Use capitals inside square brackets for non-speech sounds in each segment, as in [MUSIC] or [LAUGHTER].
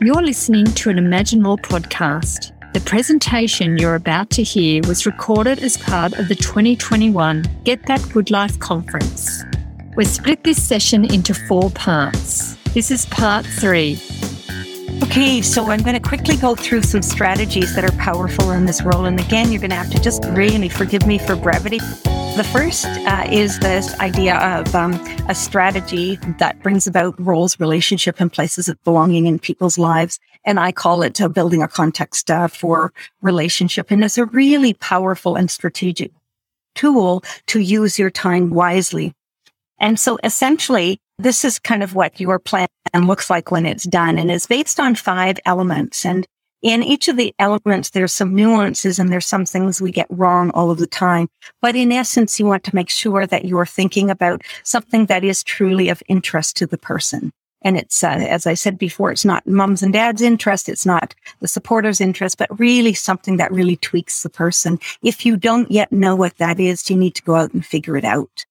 You're listening to an Imagine More podcast. The presentation you're about to hear was recorded as part of the 2021 Get That Good Life conference. We've split this session into four parts. This is part three. Okay, so I'm going to quickly go through some strategies that are powerful in this role. And again, you're going to have to just really forgive me for brevity. The first uh, is this idea of um, a strategy that brings about roles, relationship, and places of belonging in people's lives. And I call it uh, building a context uh, for relationship. And it's a really powerful and strategic tool to use your time wisely. And so essentially, this is kind of what your plan looks like when it's done and is based on five elements. And in each of the elements, there's some nuances and there's some things we get wrong all of the time. But in essence, you want to make sure that you're thinking about something that is truly of interest to the person. And it's, uh, as I said before, it's not mom's and dad's interest. It's not the supporter's interest, but really something that really tweaks the person. If you don't yet know what that is, you need to go out and figure it out.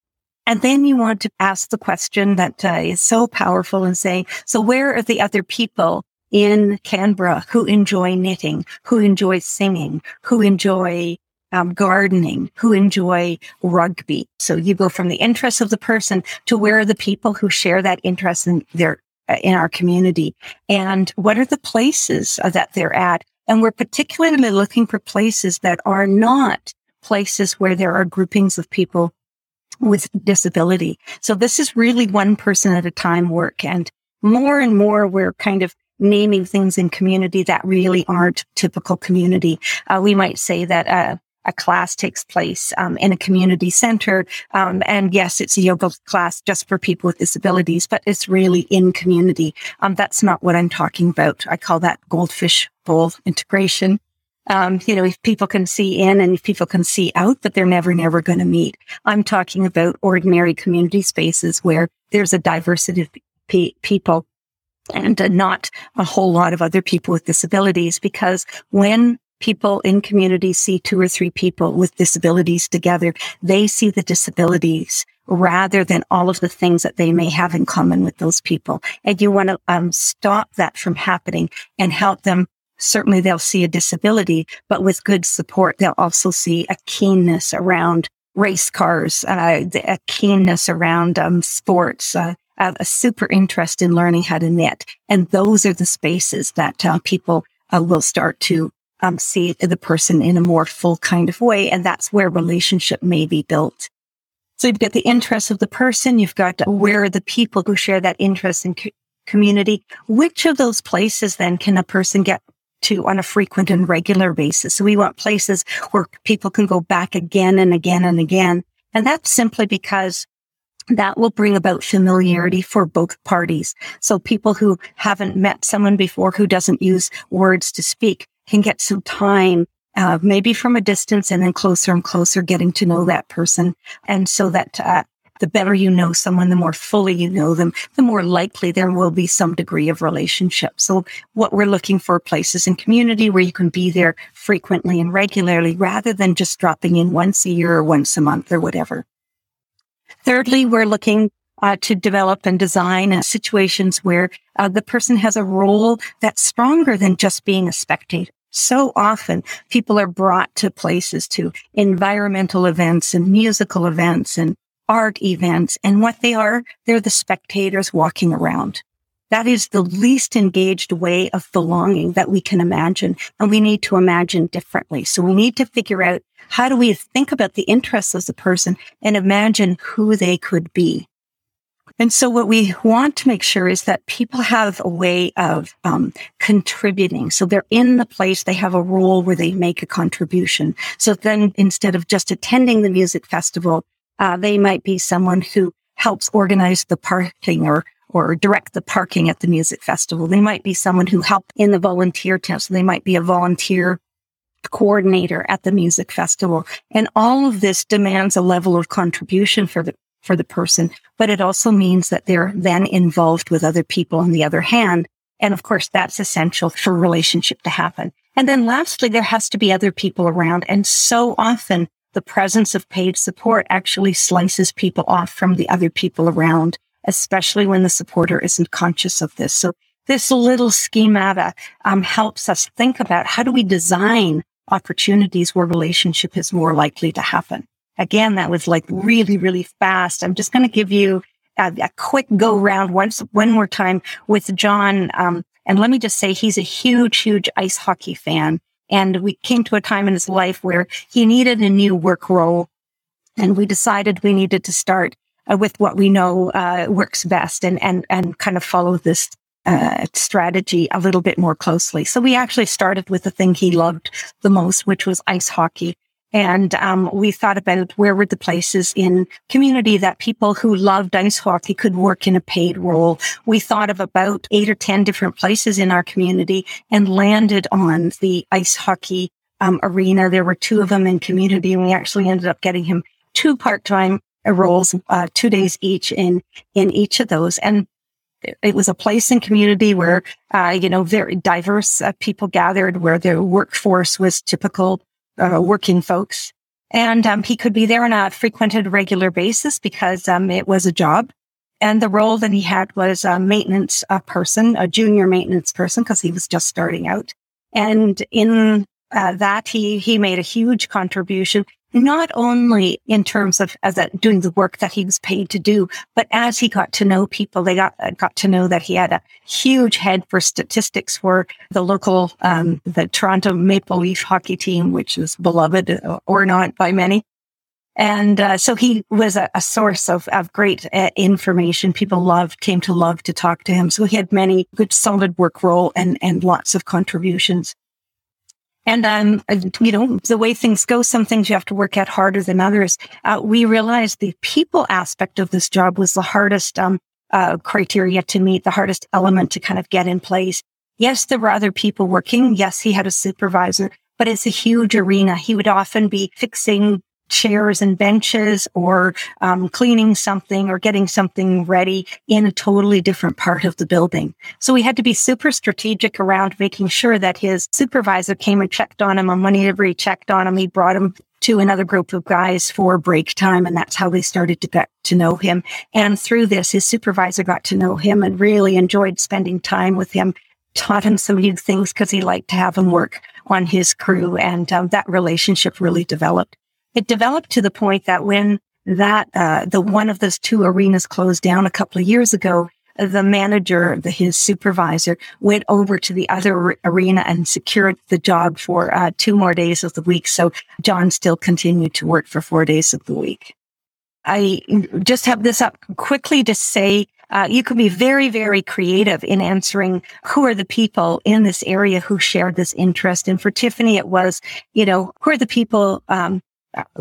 And then you want to ask the question that uh, is so powerful and say, so where are the other people in Canberra who enjoy knitting, who enjoy singing, who enjoy um, gardening, who enjoy rugby. So you go from the interests of the person to where are the people who share that interest in their uh, in our community, and what are the places uh, that they're at. And we're particularly looking for places that are not places where there are groupings of people with disability. So this is really one person at a time work. And more and more, we're kind of naming things in community that really aren't typical community. Uh, we might say that uh, a class takes place um, in a community center. Um, and yes, it's a yoga class just for people with disabilities, but it's really in community. Um, that's not what I'm talking about. I call that goldfish bowl integration. Um, you know, if people can see in and if people can see out, but they're never, never going to meet. I'm talking about ordinary community spaces where there's a diversity of pe- people and uh, not a whole lot of other people with disabilities because when people in communities see two or three people with disabilities together, they see the disabilities rather than all of the things that they may have in common with those people. And you want to um, stop that from happening and help them. Certainly they'll see a disability, but with good support, they'll also see a keenness around race cars, uh, a keenness around um, sports, uh, a super interest in learning how to knit. And those are the spaces that uh, people uh, will start to um, see the person in a more full kind of way. And that's where relationship may be built. So you've got the interest of the person. You've got where are the people who share that interest in co- community. Which of those places then can a person get to on a frequent and regular basis? So we want places where people can go back again and again and again. And that's simply because that will bring about familiarity for both parties. So people who haven't met someone before who doesn't use words to speak can get some time, uh, maybe from a distance and then closer and closer getting to know that person. And so that, uh, the better you know someone, the more fully you know them, the more likely there will be some degree of relationship. So what we're looking for places in community where you can be there frequently and regularly rather than just dropping in once a year or once a month or whatever. Thirdly, we're looking uh, to develop and design situations where uh, the person has a role that's stronger than just being a spectator. So often people are brought to places to environmental events and musical events and art events. And what they are, they're the spectators walking around. That is the least engaged way of belonging that we can imagine. And we need to imagine differently. So we need to figure out how do we think about the interests of the person and imagine who they could be. And so what we want to make sure is that people have a way of um, contributing. So they're in the place, they have a role where they make a contribution. So then instead of just attending the music festival, uh, they might be someone who helps organize the parking or or direct the parking at the music festival. They might be someone who helped in the volunteer test. They might be a volunteer coordinator at the music festival. And all of this demands a level of contribution for the for the person, but it also means that they're then involved with other people on the other hand. And of course, that's essential for relationship to happen. And then lastly, there has to be other people around. And so often the presence of paid support actually slices people off from the other people around especially when the supporter isn't conscious of this. So this little schemata um, helps us think about how do we design opportunities where relationship is more likely to happen. Again, that was like really, really fast. I'm just going to give you a, a, quick go round once, one more time with John. Um, and let me just say he's a huge, huge ice hockey fan. And we came to a time in his life where he needed a new work role. And we decided we needed to start uh, with what we know uh, works best and, and, and kind of follow this uh, strategy a little bit more closely. So we actually started with the thing he loved the most, which was ice hockey. And um, we thought about where were the places in community that people who loved ice hockey could work in a paid role. We thought of about eight or 10 different places in our community and landed on the ice hockey um, arena. There were two of them in community and we actually ended up getting him two part-time roles, uh, two days each in, in each of those. And it was a place in community where, uh, you know, very diverse uh, people gathered, where the workforce was typical uh, working folks. And um, he could be there on a frequented regular basis because um, it was a job. And the role that he had was a maintenance uh, person, a junior maintenance person, because he was just starting out. And in uh, that, he he made a huge contribution not only in terms of as a, doing the work that he was paid to do, but as he got to know people, they got got to know that he had a huge head for statistics for the local, um, the Toronto Maple Leaf hockey team, which is beloved uh, or not by many. And uh, so he was a, a source of, of great uh, information. People loved, came to love to talk to him. So he had many good, solid work role and, and lots of contributions. And, um, you know, the way things go, some things you have to work at harder than others. Uh, we realized the people aspect of this job was the hardest, um, uh, criteria to meet, the hardest element to kind of get in place. Yes, there were other people working. Yes, he had a supervisor, but it's a huge arena. He would often be fixing chairs and benches or um, cleaning something or getting something ready in a totally different part of the building. So we had to be super strategic around making sure that his supervisor came and checked on him. And whenever he checked on him, he brought him to another group of guys for break time. And that's how they started to get to know him. And through this, his supervisor got to know him and really enjoyed spending time with him, taught him some new things because he liked to have him work on his crew. And um, that relationship really developed it developed to the point that when that uh, the one of those two arenas closed down a couple of years ago, the manager, the, his supervisor, went over to the other arena and secured the job for uh, two more days of the week. So John still continued to work for four days of the week. I just have this up quickly to say uh, you can be very, very creative in answering who are the people in this area who shared this interest. And for Tiffany, it was, you know, who are the people um,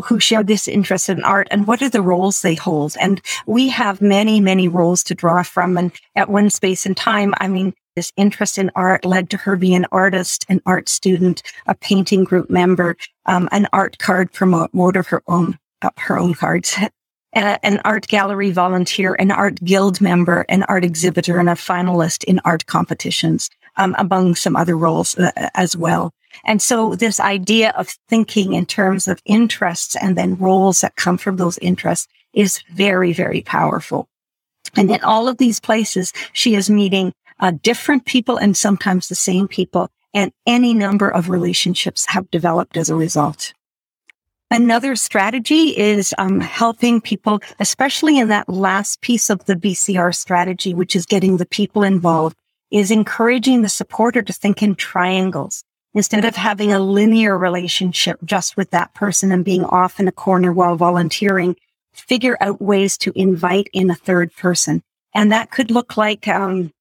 who share this interest in art and what are the roles they hold. And we have many, many roles to draw from. And at one space and time, I mean, this interest in art led to her being an artist, an art student, a painting group member, um, an art card promoter of her own, uh, her own cards, [LAUGHS] an art gallery volunteer, an art guild member, an art exhibitor, and a finalist in art competitions, um, among some other roles uh, as well. And so this idea of thinking in terms of interests and then roles that come from those interests is very, very powerful. And in all of these places, she is meeting uh, different people and sometimes the same people. And any number of relationships have developed as a result. Another strategy is um, helping people, especially in that last piece of the BCR strategy, which is getting the people involved, is encouraging the supporter to think in triangles instead of having a linear relationship just with that person and being off in a corner while volunteering, figure out ways to invite in a third person. And that could look like um,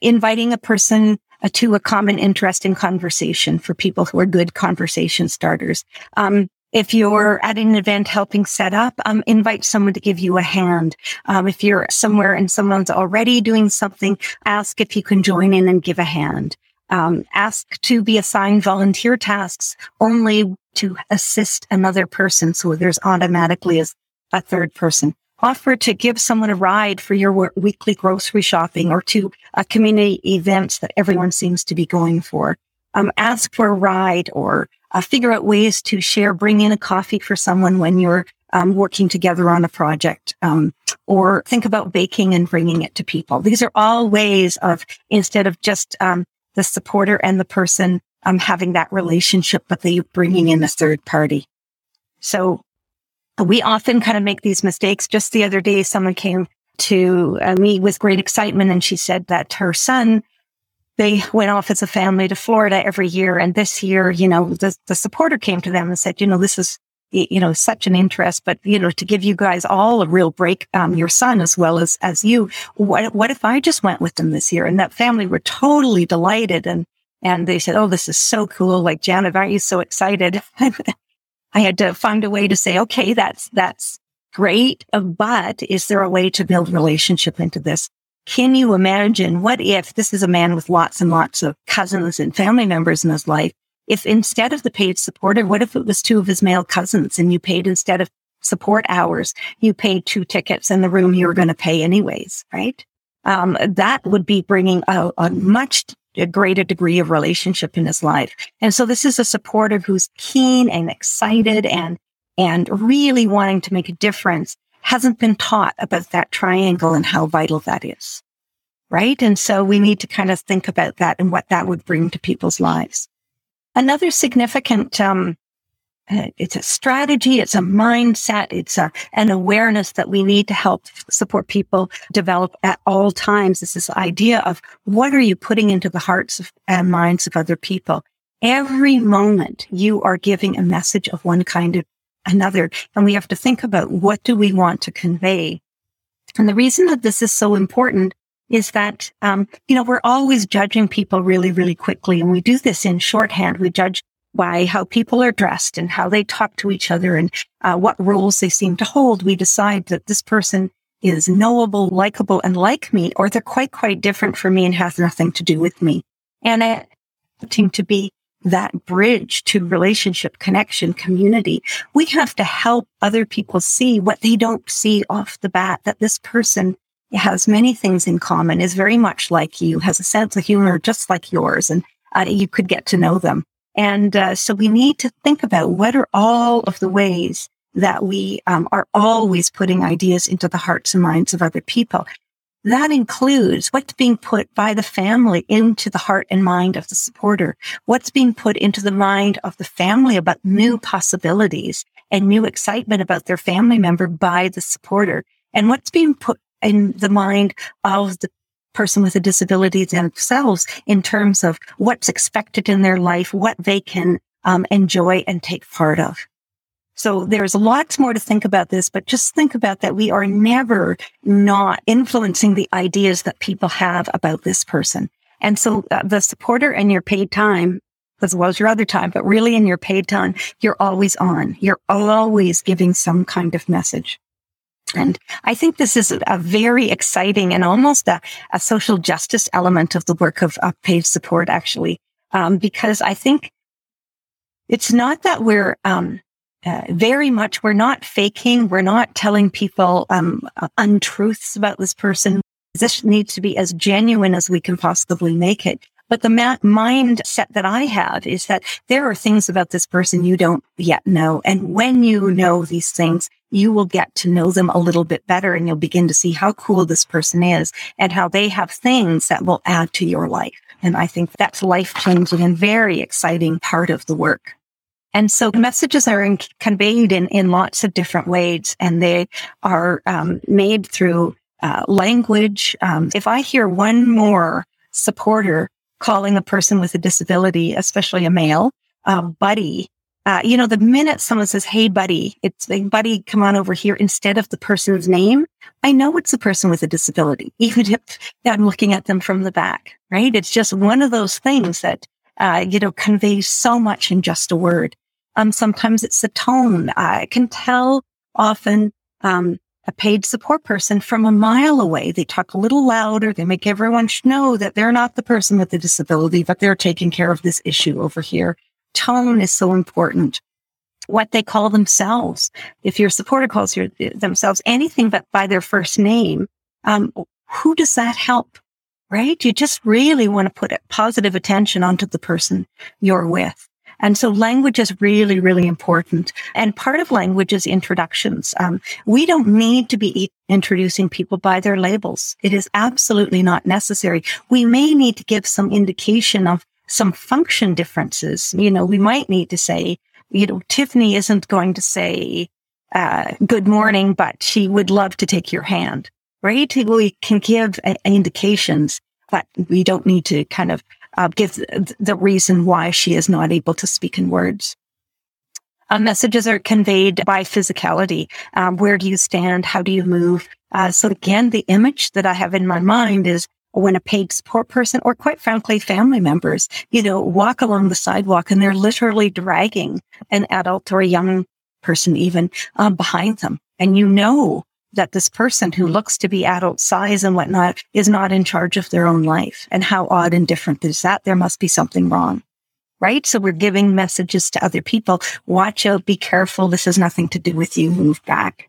inviting a person uh, to a common interest in conversation for people who are good conversation starters. Um, if you're at an event helping set up, um, invite someone to give you a hand. Um, if you're somewhere and someone's already doing something, ask if you can join in and give a hand um, ask to be assigned volunteer tasks only to assist another person. So there's automatically a, a third person. Offer to give someone a ride for your weekly grocery shopping or to a community events that everyone seems to be going for. Um, ask for a ride or uh, figure out ways to share, bring in a coffee for someone when you're um, working together on a project, um, or think about baking and bringing it to people. These are all ways of instead of just um, the supporter and the person um, having that relationship, but they bringing in a third party. So we often kind of make these mistakes. Just the other day, someone came to uh, me with great excitement and she said that her son they went off as a family to Florida every year. And this year, you know, the, the supporter came to them and said, you know, this is, you know, such an interest, but, you know, to give you guys all a real break, um, your son as well as, as you, what, what if I just went with them this year? And that family were totally delighted. And, and they said, Oh, this is so cool. Like, Janet, aren't you so excited? [LAUGHS] I had to find a way to say, okay, that's, that's great. But is there a way to build relationship into this? Can you imagine what if this is a man with lots and lots of cousins and family members in his life? If instead of the paid supporter, what if it was two of his male cousins and you paid instead of support hours, you paid two tickets in the room you were going to pay anyways, right? Um, that would be bringing a, a much a greater degree of relationship in his life. And so this is a supporter who's keen and excited and, and really wanting to make a difference hasn't been taught about that triangle and how vital that is. Right. And so we need to kind of think about that and what that would bring to people's lives. Another significant, um, uh, it's a strategy, it's a mindset, it's a, an awareness that we need to help support people develop at all times. Is this idea of what are you putting into the hearts of, and minds of other people? Every moment you are giving a message of one kind of another. And we have to think about what do we want to convey? And the reason that this is so important is that, um, you know, we're always judging people really, really quickly. And we do this in shorthand. We judge by how people are dressed and how they talk to each other and uh, what roles they seem to hold. We decide that this person is knowable, likable, and like me, or they're quite, quite different from me and has nothing to do with me. And I seem to be that bridge to relationship, connection, community. We have to help other people see what they don't see off the bat, that this person has many things in common, is very much like you, has a sense of humor just like yours, and uh, you could get to know them. And uh, so we need to think about what are all of the ways that we um, are always putting ideas into the hearts and minds of other people. That includes what's being put by the family into the heart and mind of the supporter, what's being put into the mind of the family about new possibilities and new excitement about their family member by the supporter, and what's being put in the mind of the person with a disability themselves in terms of what's expected in their life, what they can um, enjoy and take part of. So there's lots more to think about this, but just think about that. We are never not influencing the ideas that people have about this person. And so uh, the supporter and your paid time, as well as your other time, but really in your paid time, you're always on. You're always giving some kind of message. And I think this is a very exciting and almost a, a social justice element of the work of, of paid support, actually, um, because I think it's not that we're um, uh, very much we're not faking we're not telling people um, untruths about this person. This needs to be as genuine as we can possibly make it. But the ma- mindset that i have is that there are things about this person you don't yet know. And when you know these things you will get to know them a little bit better and you'll begin to see how cool this person is and how they have things that will add to your life. And i think that's life changing and very exciting part of the work and so messages are in, conveyed in, in lots of different ways and they are um, made through uh, language. Um, if I hear one more supporter calling a person with a disability, especially a male, uh, buddy, uh, you know, the minute someone says, Hey, buddy, it's like, buddy, come on over here instead of the person's name. I know it's a person with a disability, [LAUGHS] even if I'm looking at them from the back, right? It's just one of those things that, uh, you know, conveys so much in just a word. Um, sometimes it's the tone. I can tell often, um, a paid support person from a mile away. They talk a little louder. They make everyone know that they're not the person with the disability, but they're taking care of this issue over here. Tone is so important. What they call themselves. If your supporter calls your, themselves anything but by their first name, um, who does that help? Right? You just really want to put positive attention onto the person you're with. And so language is really, really important. And part of language is introductions. Um, we don't need to be introducing people by their labels. It is absolutely not necessary. We may need to give some indication of some function differences. You know, we might need to say, you know, Tiffany isn't going to say, uh, good morning, but she would love to take your hand, right? We can give uh, indications, but we don't need to kind of uh, give the reason why she is not able to speak in words. Uh, messages are conveyed by physicality. Um, where do you stand? How do you move? Uh, so again, the image that I have in my mind is when a paid support person or quite frankly, family members, you know, walk along the sidewalk and they're literally dragging an adult or a young person even um, behind them. And you know that this person who looks to be adult size and whatnot is not in charge of their own life. And how odd and different is that? There must be something wrong. Right. So we're giving messages to other people. Watch out. Be careful. This has nothing to do with you. Move back.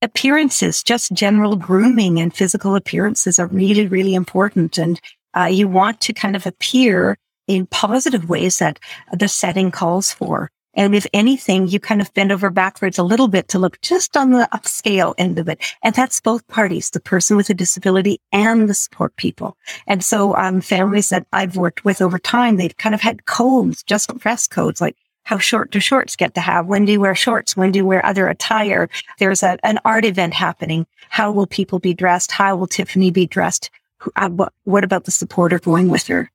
Appearances, just general grooming and physical appearances are really, really important. And uh, you want to kind of appear in positive ways that the setting calls for. And if anything, you kind of bend over backwards a little bit to look just on the upscale end of it. And that's both parties, the person with a disability and the support people. And so, um, families that I've worked with over time, they've kind of had codes, just dress codes, like how short do shorts get to have? When do you wear shorts? When do you wear other attire? There's a, an art event happening. How will people be dressed? How will Tiffany be dressed? Uh, what, what about the supporter going with her?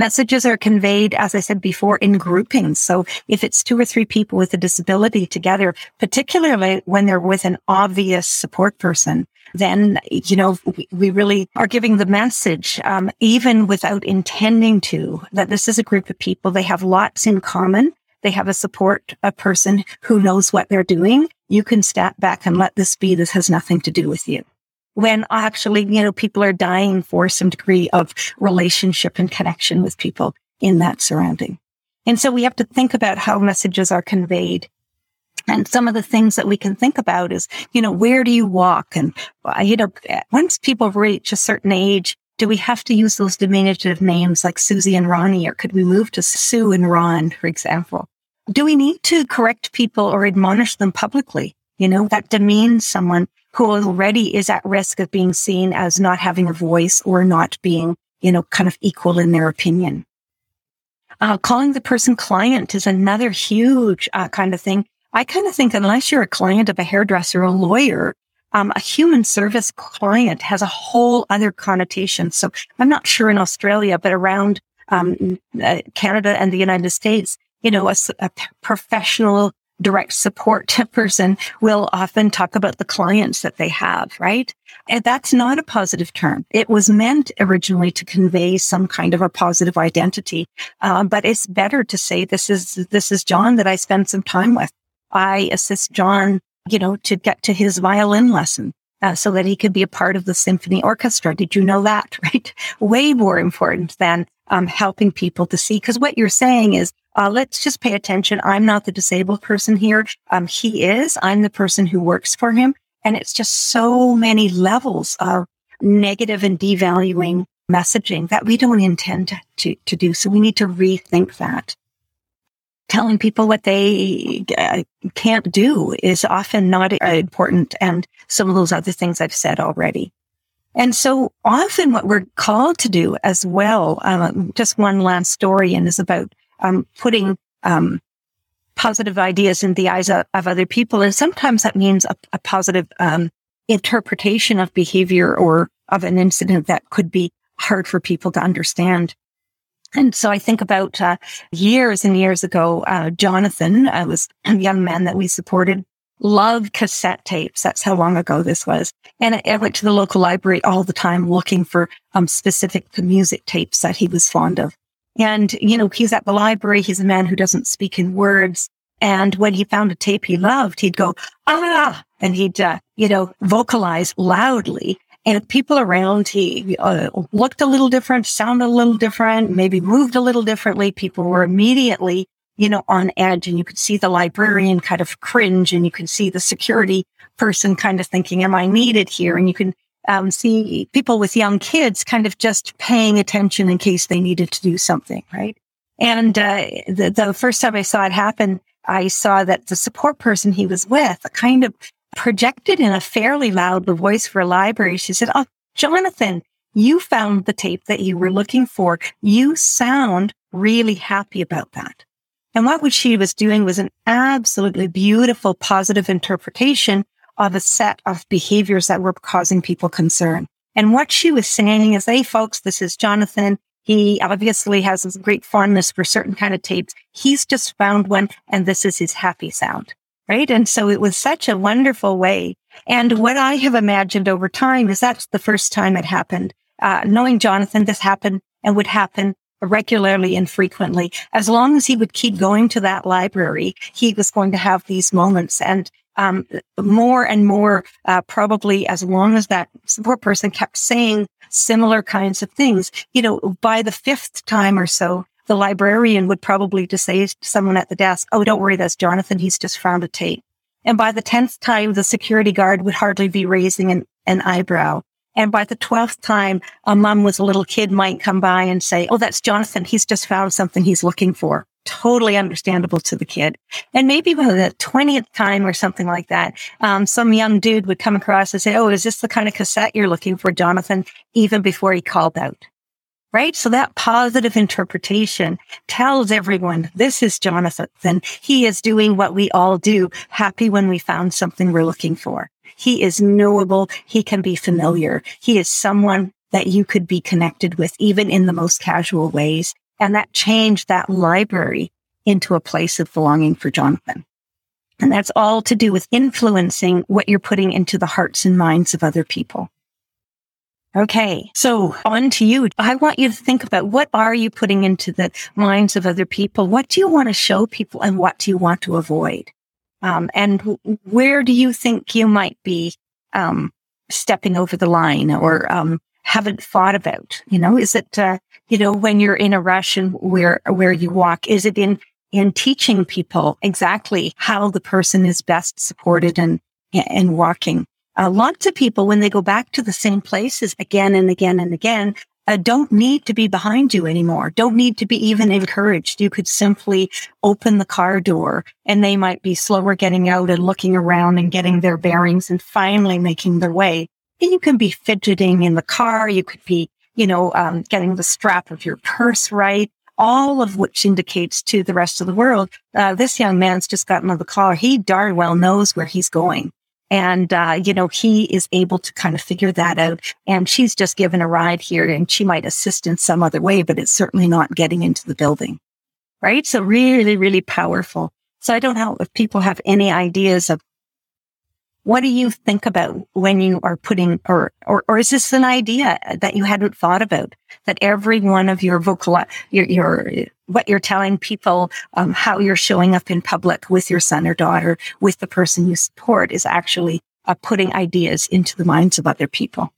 Messages are conveyed, as I said before, in groupings. So if it's two or three people with a disability together, particularly when they're with an obvious support person, then, you know, we, really are giving the message, um, even without intending to, that this is a group of people. They have lots in common. They have a support a person who knows what they're doing. You can step back and let this be. This has nothing to do with you when actually, you know, people are dying for some degree of relationship and connection with people in that surrounding. And so we have to think about how messages are conveyed. And some of the things that we can think about is, you know, where do you walk? And, uh, you know, once people reach a certain age, do we have to use those diminutive names like Susie and Ronnie, or could we move to Sue and Ron, for example? Do we need to correct people or admonish them publicly? You know, that demeans someone who already is at risk of being seen as not having a voice or not being, you know, kind of equal in their opinion. Uh, calling the person client is another huge uh, kind of thing. I kind of think unless you're a client of a hairdresser or a lawyer, um, a human service client has a whole other connotation. So I'm not sure in Australia, but around um, uh, Canada and the United States, you know, a, a professional direct support [LAUGHS] person will often talk about the clients that they have, right? And that's not a positive term. It was meant originally to convey some kind of a positive identity. Um, but it's better to say this is, this is John that I spend some time with. I assist John, you know, to get to his violin lesson. Uh, so that he could be a part of the symphony orchestra. Did you know that? [LAUGHS] Right? Way more important than um, helping people to see. Because what you're saying is uh, let's just pay attention. I'm not the disabled person here. Um, he is. I'm the person who works for him. And it's just so many levels of negative and devaluing messaging that we don't intend to, to do. So we need to rethink that. Telling people what they uh, can't do is often not important. And some of those other things I've said already. And so often what we're called to do as well, um, just one last story and is about um, putting um, positive ideas in the eyes of, of, other people. And sometimes that means a, a positive um, interpretation of behavior or of an incident that could be hard for people to understand. And so I think about uh, years and years ago, uh, Jonathan uh, was a young man that we supported, loved cassette tapes. That's how long ago this was. And I, I went to the local library all the time looking for um, specific music tapes that he was fond of. And, you know, he's at the library. He's a man who doesn't speak in words. And when he found a tape he loved, he'd go, ah, and he'd, uh, you know, vocalize loudly. And people around, he uh, looked a little different, sounded a little different, maybe moved a little differently. People were immediately, you know, on edge and you could see the librarian kind of cringe and you could see the security person kind of thinking, am I needed here? And you can um, see people with young kids kind of just paying attention in case they needed to do something, right? And uh, the, the first time I saw it happen, I saw that the support person he was with kind of projected in a fairly loud voice for a library. She said, Oh, Jonathan, you found the tape that you were looking for. You sound really happy about that. And what she was doing was an absolutely beautiful positive interpretation of a set of behaviors that were causing people concern. And what she was saying is, Hey folks, this is Jonathan. He obviously has this great fondness for certain kind of tapes. He's just found one and this is his happy sound. Right. And so it was such a wonderful way. And what I have imagined over time is that's the first time it happened. Uh, knowing Jonathan, this happened and would happen regularly and frequently. As long as he would keep going to that library, he was going to have these moments. And um, more and more, uh, probably as long as that support person kept saying similar kinds of things, you know, by the fifth time or so, the librarian would probably just say to someone at the desk, Oh, don't worry, that's Jonathan. He's just found a tape. And by the 10th time, the security guard would hardly be raising an, an eyebrow. And by the 12th time, a mom with a little kid might come by and say, Oh, that's Jonathan. He's just found something he's looking for. Totally understandable to the kid. And maybe by the 20th time or something like that, um, some young dude would come across and say, Oh, is this the kind of cassette you're looking for, Jonathan? Even before he called out. Right. So that positive interpretation tells everyone this is Jonathan. and He is doing what we all do, happy when we found something we're looking for. He is knowable. He can be familiar. He is someone that you could be connected with, even in the most casual ways. And that changed that library into a place of belonging for Jonathan. And that's all to do with influencing what you're putting into the hearts and minds of other people. Okay. So on to you. I want you to think about what are you putting into the minds of other people? What do you want to show people and what do you want to avoid? Um, and where do you think you might be um, stepping over the line or um, haven't thought about? You know, is it uh, you know when you're in a rush and where where you walk? Is it in in teaching people exactly how the person is best supported and and walking? Uh, lots of people, when they go back to the same places again and again and again, uh, don't need to be behind you anymore. Don't need to be even encouraged. You could simply open the car door and they might be slower getting out and looking around and getting their bearings and finally making their way. And you can be fidgeting in the car. You could be, you know, um, getting the strap of your purse right. All of which indicates to the rest of the world, uh, this young man's just gotten of the car. He darn well knows where he's going. And, uh, you know, he is able to kind of figure that out. And she's just given a ride here and she might assist in some other way, but it's certainly not getting into the building. Right. So really, really powerful. So I don't know if people have any ideas of what do you think about when you are putting, or, or, or is this an idea that you hadn't thought about that every one of your vocal, your, your, what you're telling people, um, how you're showing up in public with your son or daughter, with the person you support is actually uh, putting ideas into the minds of other people.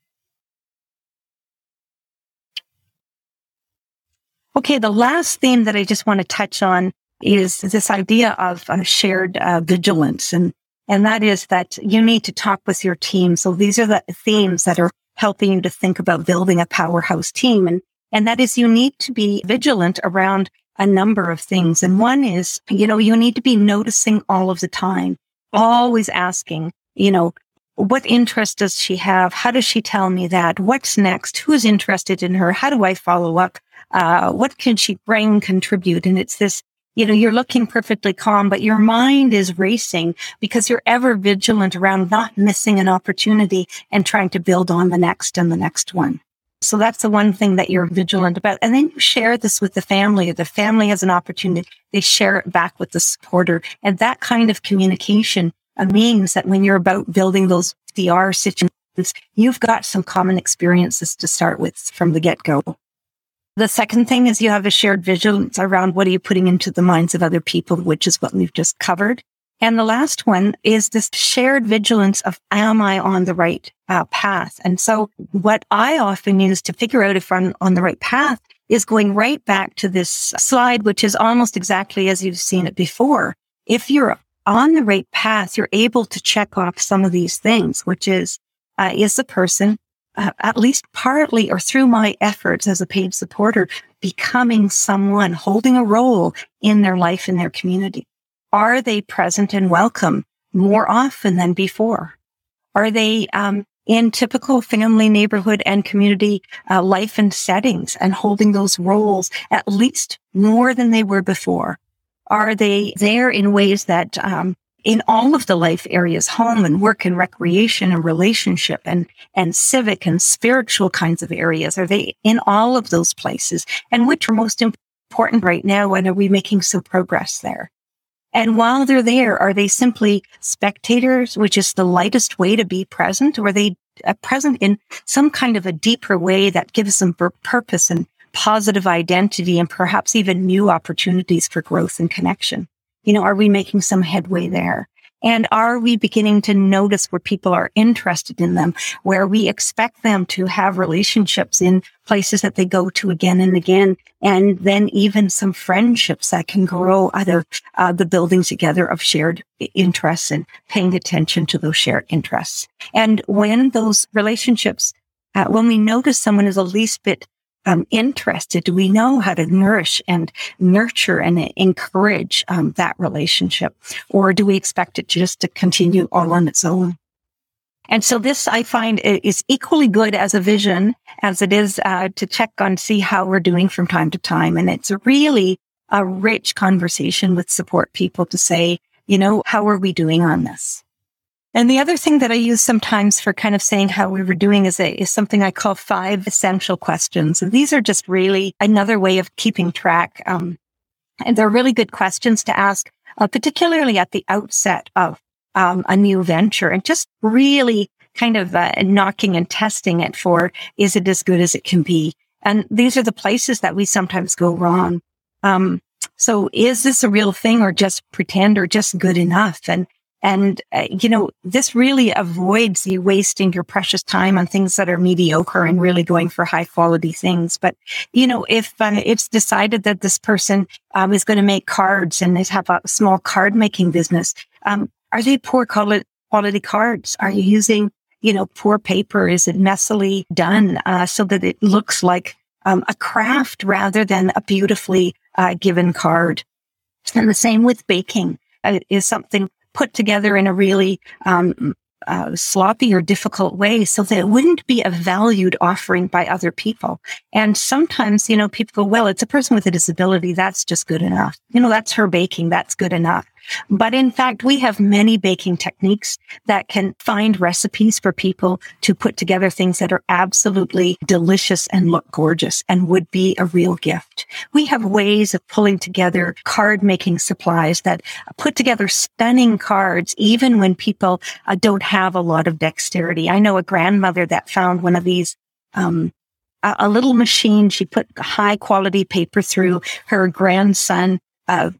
Okay. The last theme that I just want to touch on is this idea of uh, shared uh, vigilance and and that is that you need to talk with your team. So these are the themes that are helping you to think about building a powerhouse team. And, and that is you need to be vigilant around a number of things. And one is, you know, you need to be noticing all of the time, always asking, you know, what interest does she have? How does she tell me that? What's next? Who's interested in her? How do I follow up? Uh, what can she bring, contribute? And it's this you know, you're looking perfectly calm, but your mind is racing because you're ever vigilant around not missing an opportunity and trying to build on the next and the next one. So that's the one thing that you're vigilant about. And then you share this with the family. The family has an opportunity. They share it back with the supporter. And that kind of communication uh, means that when you're about building those VR situations, you've got some common experiences to start with from the get go. The second thing is you have a shared vigilance around what are you putting into the minds of other people, which is what we've just covered. And the last one is this shared vigilance of, am I on the right uh, path? And so what I often use to figure out if I'm on the right path is going right back to this slide, which is almost exactly as you've seen it before. If you're on the right path, you're able to check off some of these things, which is, uh, is the person uh, at least partly or through my efforts as a paid supporter, becoming someone holding a role in their life in their community? Are they present and welcome more often than before? Are they um, in typical family, neighborhood, and community uh, life and settings and holding those roles at least more than they were before? Are they there in ways that um, in all of the life areas, home and work and recreation and relationship and, and civic and spiritual kinds of areas? Are they in all of those places? And which are most important right now? And are we making some progress there? And while they're there, are they simply spectators, which is the lightest way to be present? Or are they uh, present in some kind of a deeper way that gives them purpose and positive identity and perhaps even new opportunities for growth and connection? You know, are we making some headway there? And are we beginning to notice where people are interested in them, where we expect them to have relationships in places that they go to again and again, and then even some friendships that can grow out of uh, the building together of shared interests and paying attention to those shared interests. And when those relationships, uh, when we notice someone is the least bit um, interested? Do we know how to nourish and nurture and encourage um, that relationship? Or do we expect it just to continue all on its own? And so this I find is equally good as a vision as it is uh, to check on, see how we're doing from time to time. And it's really a rich conversation with support people to say, you know, how are we doing on this? And the other thing that I use sometimes for kind of saying how we were doing is, a, is something I call five essential questions. And these are just really another way of keeping track. Um, and they're really good questions to ask, uh, particularly at the outset of um, a new venture and just really kind of uh, knocking and testing it for, is it as good as it can be? And these are the places that we sometimes go wrong. Um, so is this a real thing or just pretend or just good enough? And and, uh, you know, this really avoids you wasting your precious time on things that are mediocre and really going for high quality things. But, you know, if uh, it's decided that this person um, is going to make cards and they have a small card making business, um, are they poor quality cards? Are you using, you know, poor paper? Is it messily done uh, so that it looks like um, a craft rather than a beautifully uh, given card? And the same with baking. Uh, is something put together in a really um, uh, sloppy or difficult way so that it wouldn't be a valued offering by other people. And sometimes, you know, people go, well, it's a person with a disability. That's just good enough. You know, that's her baking. That's good enough. But in fact, we have many baking techniques that can find recipes for people to put together things that are absolutely delicious and look gorgeous and would be a real gift. We have ways of pulling together card making supplies that put together stunning cards, even when people uh, don't have a lot of dexterity. I know a grandmother that found one of these um, a, little machine. She put high quality paper through. Her grandson uh,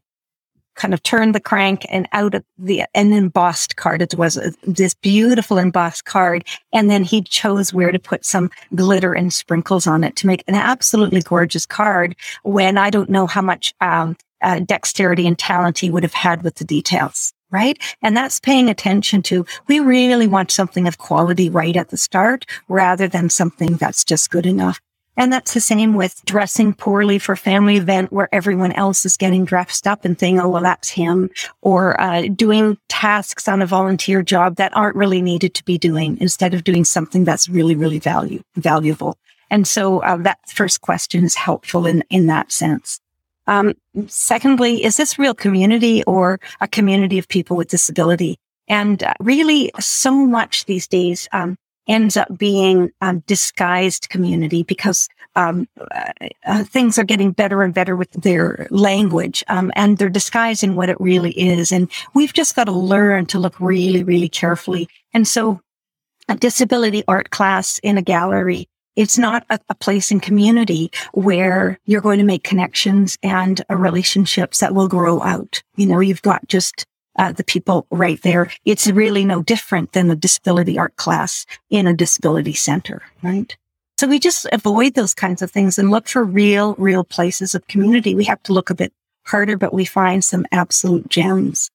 kind of turned the crank and out of the an embossed card. It was this beautiful embossed card. And then he chose where to put some glitter and sprinkles on it to make an absolutely gorgeous card when I don't know how much um, uh, dexterity and talent he would have had with the details. Right. And that's paying attention to, we really want something of quality right at the start rather than something that's just good enough. And that's the same with dressing poorly for family event where everyone else is getting dressed up and thinking, oh, well, that's him. Or uh, doing tasks on a volunteer job that aren't really needed to be doing instead of doing something that's really, really value, valuable. And so uh, that first question is helpful in, in that sense. Um, secondly, is this real community or a community of people with disability? And uh, really so much these days, um, ends up being a disguised community because um, uh, uh, things are getting better and better with their language um, and they're disguising what it really is. And we've just got to learn to look really, really carefully. And so a disability art class in a gallery it's not a, a, place in community where you're going to make connections and relationships that will grow out. You know, you've got just uh, the people right there. It's really no different than a disability art class in a disability center, right? So we just avoid those kinds of things and look for real, real places of community. We have to look a bit harder, but we find some absolute gems.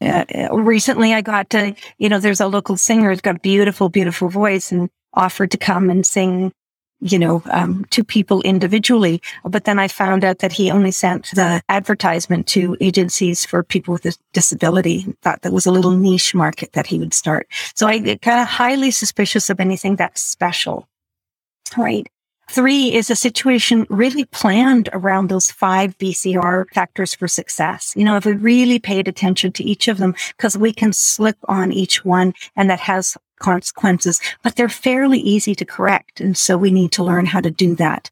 Uh, recently I got to, you know, there's a local singer who's got a beautiful, beautiful voice and offered to come and sing you know, um, to people individually. But then I found out that he only sent the advertisement to agencies for people with a disability. Thought that was a little niche market that he would start. So I get kind of highly suspicious of anything that's special. Right. Three is a situation really planned around those five BCR factors for success. You know, if we really paid attention to each of them, because we can slip on each one and that has consequences, but they're fairly easy to correct. And so we need to learn how to do that.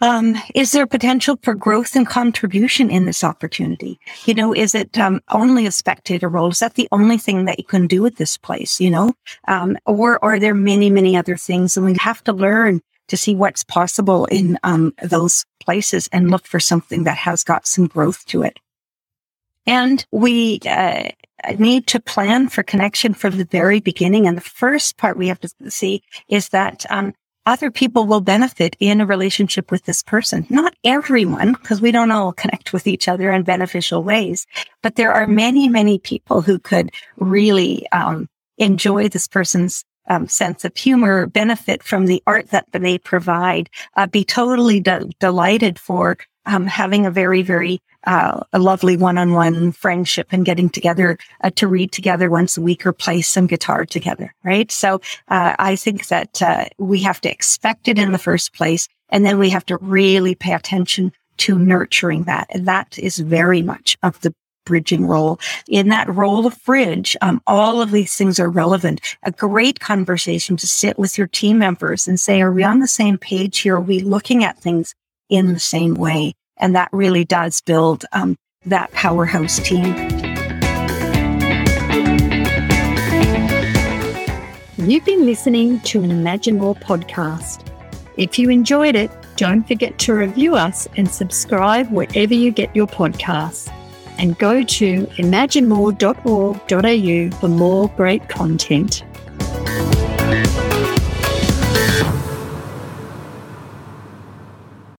Um, is there potential for growth and contribution in this opportunity? You know, is it um, only a spectator role? Is that the only thing that you can do at this place? You know, um, or, are there many, many other things? And we have to learn to see what's possible in um, those places and look for something that has got some growth to it. And we uh, need to plan for connection from the very beginning. And the first part we have to see is that um, other people will benefit in a relationship with this person. Not everyone, because we don't all connect with each other in beneficial ways, but there are many, many people who could really um, enjoy this person's um, sense of humor, benefit from the art that they provide, uh, be totally de- delighted for um, having a very, very uh, a lovely one-on-one friendship and getting together uh, to read together once a week or play some guitar together, right? So uh, I think that uh, we have to expect it in the first place, and then we have to really pay attention to nurturing that, and that is very much of the bridging role. In that role of bridge, um, all of these things are relevant. A great conversation to sit with your team members and say, are we on the same page here? Are we looking at things in the same way? And that really does build um, that powerhouse team. You've been listening to an Imagine More podcast. If you enjoyed it, don't forget to review us and subscribe wherever you get your podcasts and go to imaginemore.org.au for more great content.